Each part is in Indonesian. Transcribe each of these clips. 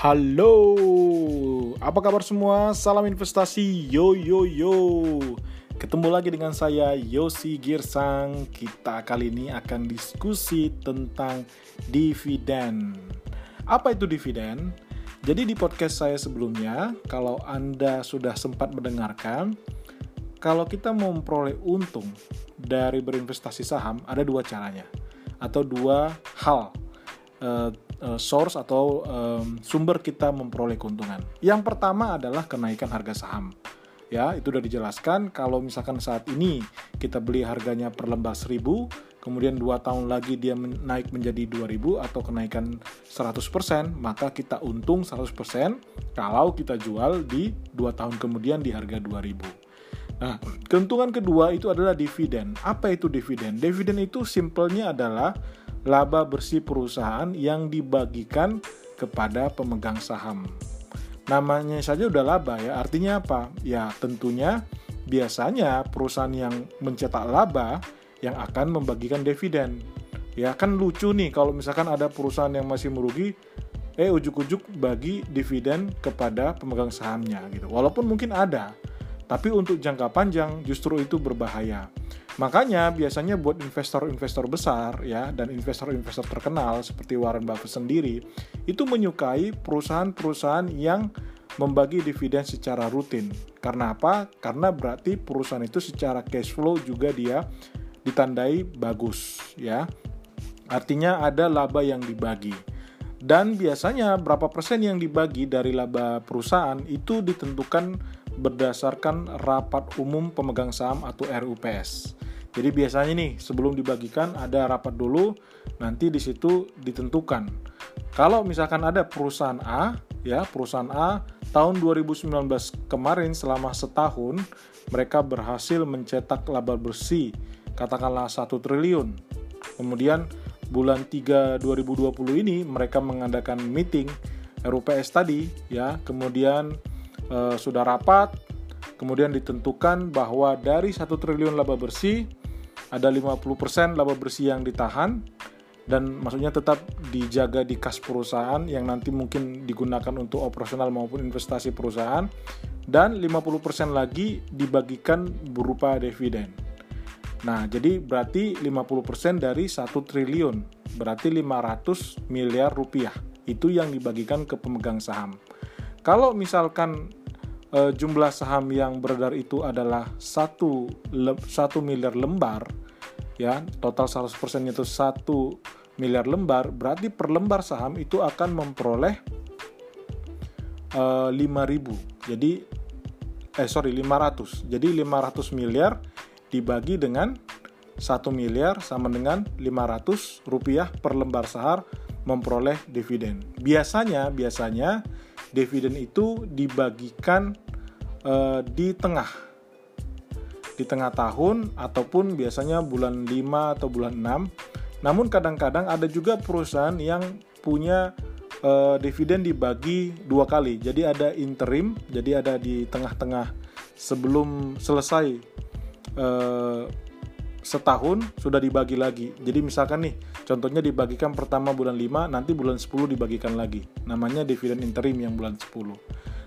Halo, apa kabar semua? Salam investasi, yo yo yo. Ketemu lagi dengan saya Yosi Girsang. Kita kali ini akan diskusi tentang dividen. Apa itu dividen? Jadi di podcast saya sebelumnya, kalau Anda sudah sempat mendengarkan, kalau kita memperoleh untung dari berinvestasi saham, ada dua caranya atau dua hal uh, uh, source atau um, sumber kita memperoleh keuntungan. Yang pertama adalah kenaikan harga saham. Ya, itu sudah dijelaskan kalau misalkan saat ini kita beli harganya per lembar 1000, kemudian 2 tahun lagi dia naik menjadi 2000 atau kenaikan 100%, maka kita untung 100% kalau kita jual di 2 tahun kemudian di harga 2000. Nah, keuntungan kedua itu adalah dividen. Apa itu dividen? Dividen itu simpelnya adalah laba bersih perusahaan yang dibagikan kepada pemegang saham. Namanya saja udah laba ya, artinya apa? Ya tentunya biasanya perusahaan yang mencetak laba yang akan membagikan dividen. Ya kan lucu nih kalau misalkan ada perusahaan yang masih merugi, eh ujuk-ujuk bagi dividen kepada pemegang sahamnya gitu. Walaupun mungkin ada, tapi untuk jangka panjang justru itu berbahaya. Makanya biasanya buat investor-investor besar ya dan investor-investor terkenal seperti Warren Buffett sendiri itu menyukai perusahaan-perusahaan yang membagi dividen secara rutin. Karena apa? Karena berarti perusahaan itu secara cash flow juga dia ditandai bagus ya. Artinya ada laba yang dibagi. Dan biasanya berapa persen yang dibagi dari laba perusahaan itu ditentukan berdasarkan rapat umum pemegang saham atau RUPS. Jadi biasanya nih sebelum dibagikan ada rapat dulu, nanti di situ ditentukan. Kalau misalkan ada perusahaan A, ya perusahaan A tahun 2019 kemarin selama setahun mereka berhasil mencetak laba bersih katakanlah 1 triliun. Kemudian bulan 3 2020 ini mereka mengadakan meeting RUPS tadi ya, kemudian e, sudah rapat, kemudian ditentukan bahwa dari 1 triliun laba bersih ada 50% laba bersih yang ditahan dan maksudnya tetap dijaga di kas perusahaan yang nanti mungkin digunakan untuk operasional maupun investasi perusahaan dan 50% lagi dibagikan berupa dividen. Nah, jadi berarti 50% dari 1 triliun, berarti 500 miliar rupiah. Itu yang dibagikan ke pemegang saham. Kalau misalkan e, jumlah saham yang beredar itu adalah 1, 1 miliar lembar, ya. Total 100% itu 1 miliar lembar. Berarti per lembar saham itu akan memperoleh uh, eh, 5000 jadi eh sorry 500 jadi 500 miliar dibagi dengan 1 miliar sama dengan 500 rupiah per lembar saham memperoleh dividen. Biasanya biasanya dividen itu dibagikan uh, di tengah di tengah tahun ataupun biasanya bulan 5 atau bulan 6. Namun kadang-kadang ada juga perusahaan yang punya uh, dividen dibagi dua kali. Jadi ada interim, jadi ada di tengah-tengah sebelum selesai uh, setahun sudah dibagi lagi. Jadi misalkan nih, contohnya dibagikan pertama bulan 5, nanti bulan 10 dibagikan lagi. Namanya dividen interim yang bulan 10.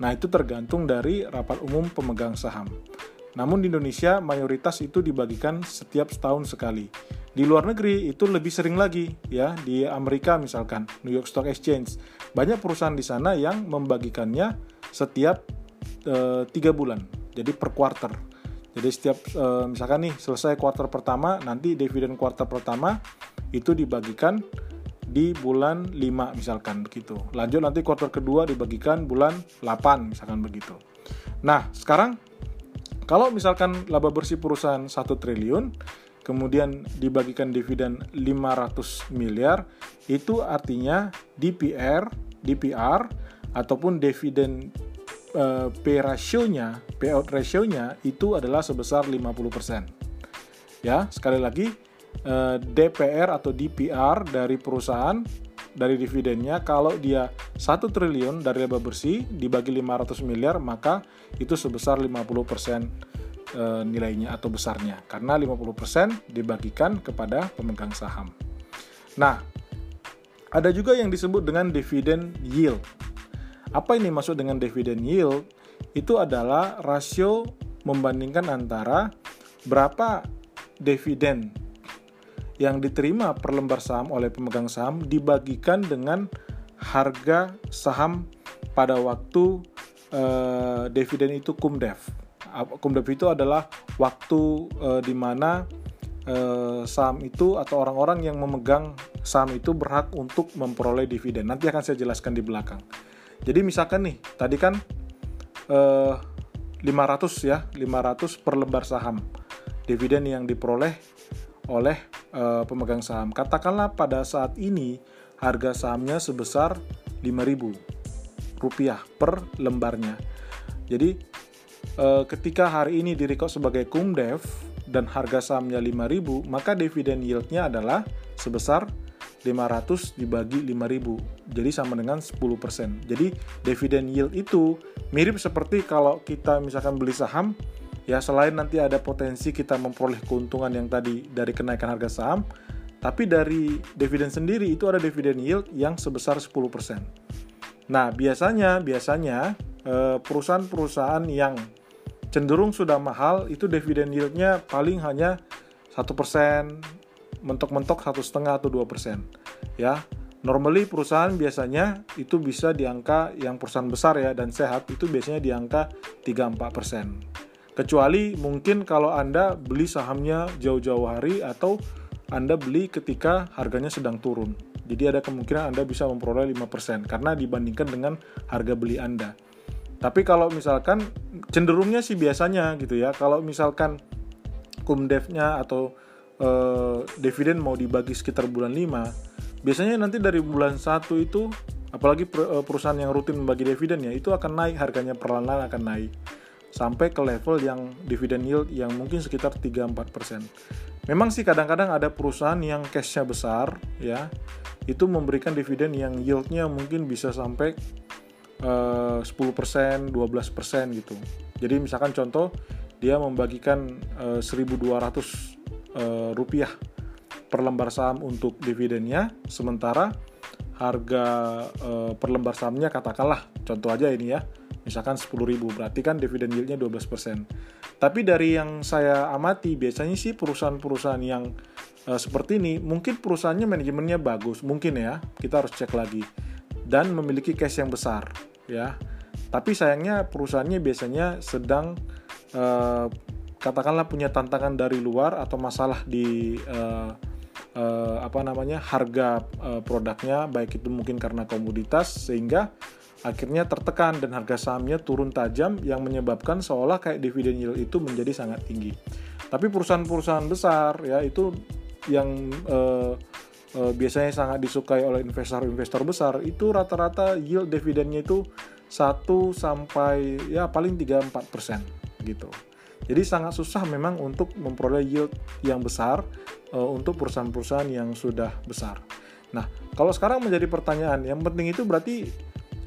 Nah, itu tergantung dari rapat umum pemegang saham. Namun di Indonesia mayoritas itu dibagikan setiap setahun sekali. Di luar negeri itu lebih sering lagi ya, di Amerika misalkan, New York Stock Exchange. Banyak perusahaan di sana yang membagikannya setiap e, tiga bulan, jadi per quarter. Jadi setiap e, misalkan nih selesai quarter pertama, nanti dividen quarter pertama itu dibagikan di bulan 5 misalkan begitu. Lanjut nanti quarter kedua dibagikan bulan 8 misalkan begitu. Nah, sekarang kalau misalkan laba bersih perusahaan 1 triliun, kemudian dibagikan dividen 500 miliar, itu artinya DPR, DPR ataupun dividen uh, P ratio-nya, payout ratio-nya itu adalah sebesar 50%. Ya, sekali lagi eh, DPR atau DPR dari perusahaan dari dividennya kalau dia 1 triliun dari laba bersih dibagi 500 miliar maka itu sebesar 50% e, nilainya atau besarnya karena 50% dibagikan kepada pemegang saham. Nah, ada juga yang disebut dengan dividen yield. Apa ini maksud dengan dividen yield? Itu adalah rasio membandingkan antara berapa dividen yang diterima per lembar saham oleh pemegang saham dibagikan dengan harga saham pada waktu uh, dividen itu kumdev. Kumdev itu adalah waktu uh, di mana uh, saham itu atau orang-orang yang memegang saham itu berhak untuk memperoleh dividen. Nanti akan saya jelaskan di belakang. Jadi misalkan nih, tadi kan uh, 500 ya, 500 per lembar saham dividen yang diperoleh oleh uh, pemegang saham. Katakanlah pada saat ini harga sahamnya sebesar 5.000 rupiah per lembarnya. Jadi uh, ketika hari ini direkod sebagai kumdev dan harga sahamnya 5.000, maka dividen yieldnya adalah sebesar 500 dibagi 5000 jadi sama dengan 10% jadi dividen yield itu mirip seperti kalau kita misalkan beli saham ya selain nanti ada potensi kita memperoleh keuntungan yang tadi dari kenaikan harga saham, tapi dari dividen sendiri itu ada dividen yield yang sebesar 10%. Nah, biasanya biasanya eh, perusahaan-perusahaan yang cenderung sudah mahal itu dividen yieldnya paling hanya satu persen, mentok-mentok satu setengah atau dua persen, ya. Normally perusahaan biasanya itu bisa di angka yang perusahaan besar ya dan sehat itu biasanya di angka 3-4 persen. Kecuali mungkin kalau Anda beli sahamnya jauh-jauh hari atau Anda beli ketika harganya sedang turun. Jadi ada kemungkinan Anda bisa memperoleh 5% karena dibandingkan dengan harga beli Anda. Tapi kalau misalkan cenderungnya sih biasanya gitu ya. Kalau misalkan kumdevnya atau eh, dividen mau dibagi sekitar bulan 5, biasanya nanti dari bulan 1 itu apalagi eh, perusahaan yang rutin membagi dividen ya, itu akan naik harganya perlahan-lahan akan naik sampai ke level yang dividen yield yang mungkin sekitar 3-4%. Memang sih kadang-kadang ada perusahaan yang cashnya besar ya, itu memberikan dividen yang yieldnya mungkin bisa sampai uh, 10%, 12% gitu. Jadi misalkan contoh dia membagikan uh, 1.200 uh, rupiah per lembar saham untuk dividennya, sementara harga uh, per lembar sahamnya katakanlah contoh aja ini ya misalkan 10.000 berarti kan dividen yieldnya 12%. Tapi dari yang saya amati biasanya sih perusahaan-perusahaan yang uh, seperti ini mungkin perusahaannya manajemennya bagus, mungkin ya, kita harus cek lagi dan memiliki cash yang besar ya. Tapi sayangnya perusahaannya biasanya sedang uh, katakanlah punya tantangan dari luar atau masalah di uh, uh, apa namanya harga uh, produknya baik itu mungkin karena komoditas sehingga akhirnya tertekan dan harga sahamnya turun tajam yang menyebabkan seolah kayak dividen yield itu menjadi sangat tinggi. Tapi perusahaan-perusahaan besar ya itu yang uh, uh, biasanya sangat disukai oleh investor-investor besar itu rata-rata yield dividennya itu 1 sampai ya paling 3 4% gitu. Jadi sangat susah memang untuk memperoleh yield yang besar uh, untuk perusahaan-perusahaan yang sudah besar. Nah, kalau sekarang menjadi pertanyaan, yang penting itu berarti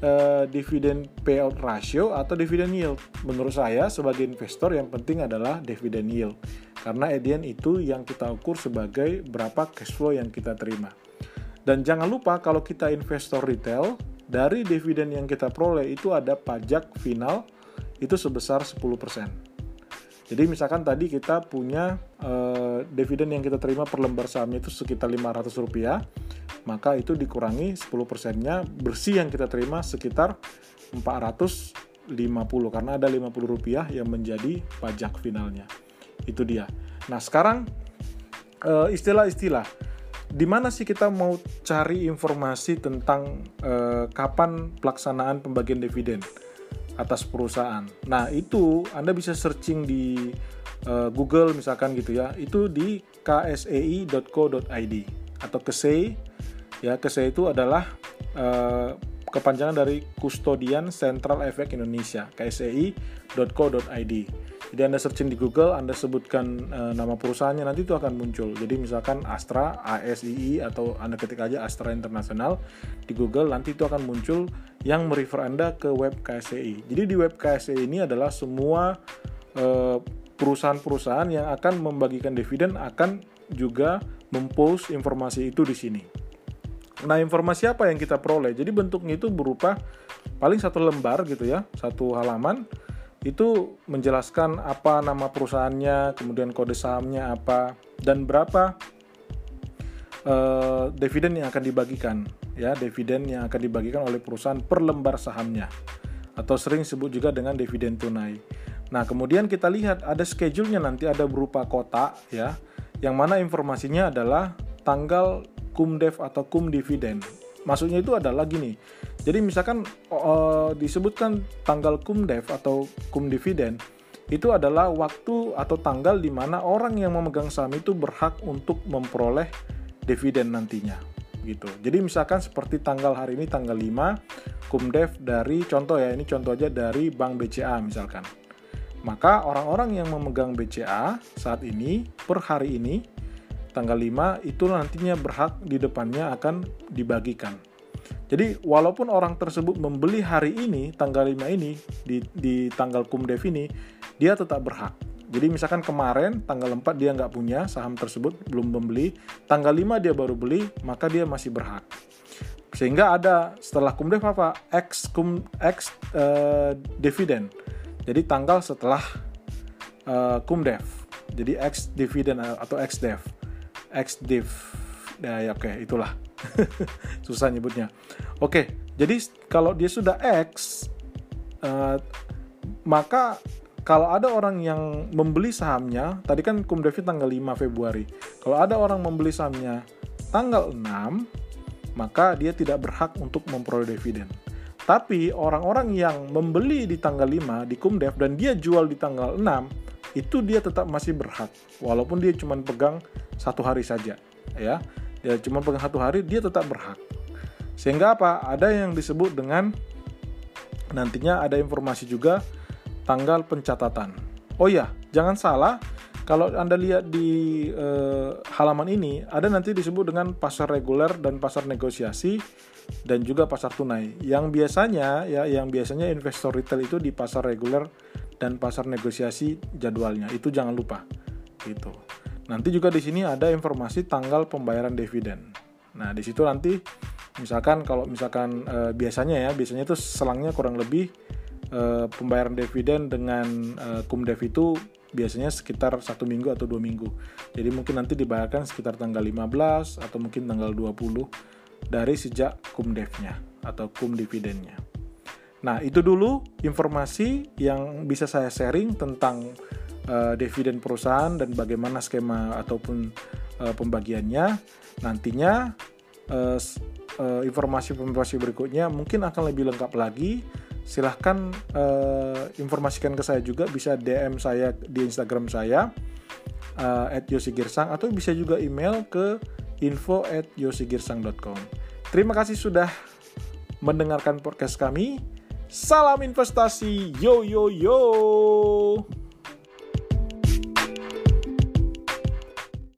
uh, dividen payout ratio atau dividen yield. Menurut saya sebagai investor yang penting adalah dividen yield. Karena edian itu yang kita ukur sebagai berapa cash flow yang kita terima. Dan jangan lupa kalau kita investor retail, dari dividen yang kita peroleh itu ada pajak final itu sebesar 10%. Jadi misalkan tadi kita punya uh, dividen yang kita terima per lembar sahamnya itu sekitar 500 rupiah, maka itu dikurangi 10 persennya bersih yang kita terima sekitar 450 karena ada 50 rupiah yang menjadi pajak finalnya. Itu dia. Nah sekarang uh, istilah-istilah di mana sih kita mau cari informasi tentang uh, kapan pelaksanaan pembagian dividen? Atas perusahaan. Nah, itu Anda bisa searching di uh, Google misalkan gitu ya. Itu di ksei.co.id atau KSEI ya. KSEI itu adalah uh, kepanjangan dari Kustodian Central Efek Indonesia, ksei.co.id. Jadi Anda searching di Google, Anda sebutkan e, nama perusahaannya nanti itu akan muncul. Jadi misalkan Astra, ASII atau Anda ketik aja Astra Internasional di Google, nanti itu akan muncul yang merefer Anda ke web KSI. Jadi di web KSI ini adalah semua e, perusahaan-perusahaan yang akan membagikan dividen akan juga mempost informasi itu di sini. Nah, informasi apa yang kita peroleh? Jadi bentuknya itu berupa paling satu lembar gitu ya, satu halaman itu menjelaskan apa nama perusahaannya, kemudian kode sahamnya apa dan berapa uh, dividen yang akan dibagikan ya, dividen yang akan dibagikan oleh perusahaan per lembar sahamnya atau sering disebut juga dengan dividen tunai. Nah, kemudian kita lihat ada schedule-nya nanti ada berupa kotak ya, yang mana informasinya adalah tanggal kumdev atau kum dividen. Maksudnya itu adalah gini. Jadi misalkan uh, disebutkan tanggal kumdev atau kum dividen itu adalah waktu atau tanggal di mana orang yang memegang saham itu berhak untuk memperoleh dividen nantinya gitu. Jadi misalkan seperti tanggal hari ini tanggal 5 kumdev dari contoh ya ini contoh aja dari Bank BCA misalkan. Maka orang-orang yang memegang BCA saat ini per hari ini tanggal 5 itu nantinya berhak di depannya akan dibagikan jadi walaupun orang tersebut membeli hari ini, tanggal 5 ini, di, di tanggal kumdev ini, dia tetap berhak. Jadi misalkan kemarin tanggal 4 dia nggak punya saham tersebut, belum membeli, tanggal 5 dia baru beli, maka dia masih berhak. Sehingga ada setelah kumdev apa? X, kum, X uh, dividen. Jadi tanggal setelah uh, kumdev. Jadi X dividen atau X dev. X div. Ya, ya oke, okay, itulah. Susah nyebutnya. Oke jadi kalau dia sudah X uh, maka kalau ada orang yang membeli sahamnya tadi kan kumdevi tanggal 5 Februari. Kalau ada orang membeli sahamnya tanggal 6 maka dia tidak berhak untuk memperoleh dividen. Tapi orang-orang yang membeli di tanggal 5 di Kumdev dan dia jual di tanggal 6 itu dia tetap masih berhak. Walaupun dia cuma pegang satu hari saja ya. Ya cuma pegang satu hari dia tetap berhak. Sehingga apa? Ada yang disebut dengan nantinya ada informasi juga tanggal pencatatan. Oh ya jangan salah kalau anda lihat di eh, halaman ini ada nanti disebut dengan pasar reguler dan pasar negosiasi dan juga pasar tunai. Yang biasanya ya yang biasanya investor retail itu di pasar reguler dan pasar negosiasi jadwalnya itu jangan lupa gitu Nanti juga di sini ada informasi tanggal pembayaran dividen. Nah, di situ nanti misalkan kalau misalkan e, biasanya ya, biasanya itu selangnya kurang lebih e, pembayaran dividen dengan e, kumdev itu biasanya sekitar satu minggu atau dua minggu. Jadi mungkin nanti dibayarkan sekitar tanggal 15 atau mungkin tanggal 20 dari sejak kumdevnya atau kum dividennya. Nah, itu dulu informasi yang bisa saya sharing tentang uh, dividen perusahaan dan bagaimana skema ataupun uh, pembagiannya. Nantinya uh, uh, informasi-informasi berikutnya mungkin akan lebih lengkap lagi. Silahkan uh, informasikan ke saya juga. Bisa DM saya di Instagram saya uh, @yosigirsang atau bisa juga email ke info at yosigirsang.com terima kasih sudah mendengarkan podcast kami salam investasi yo yo yo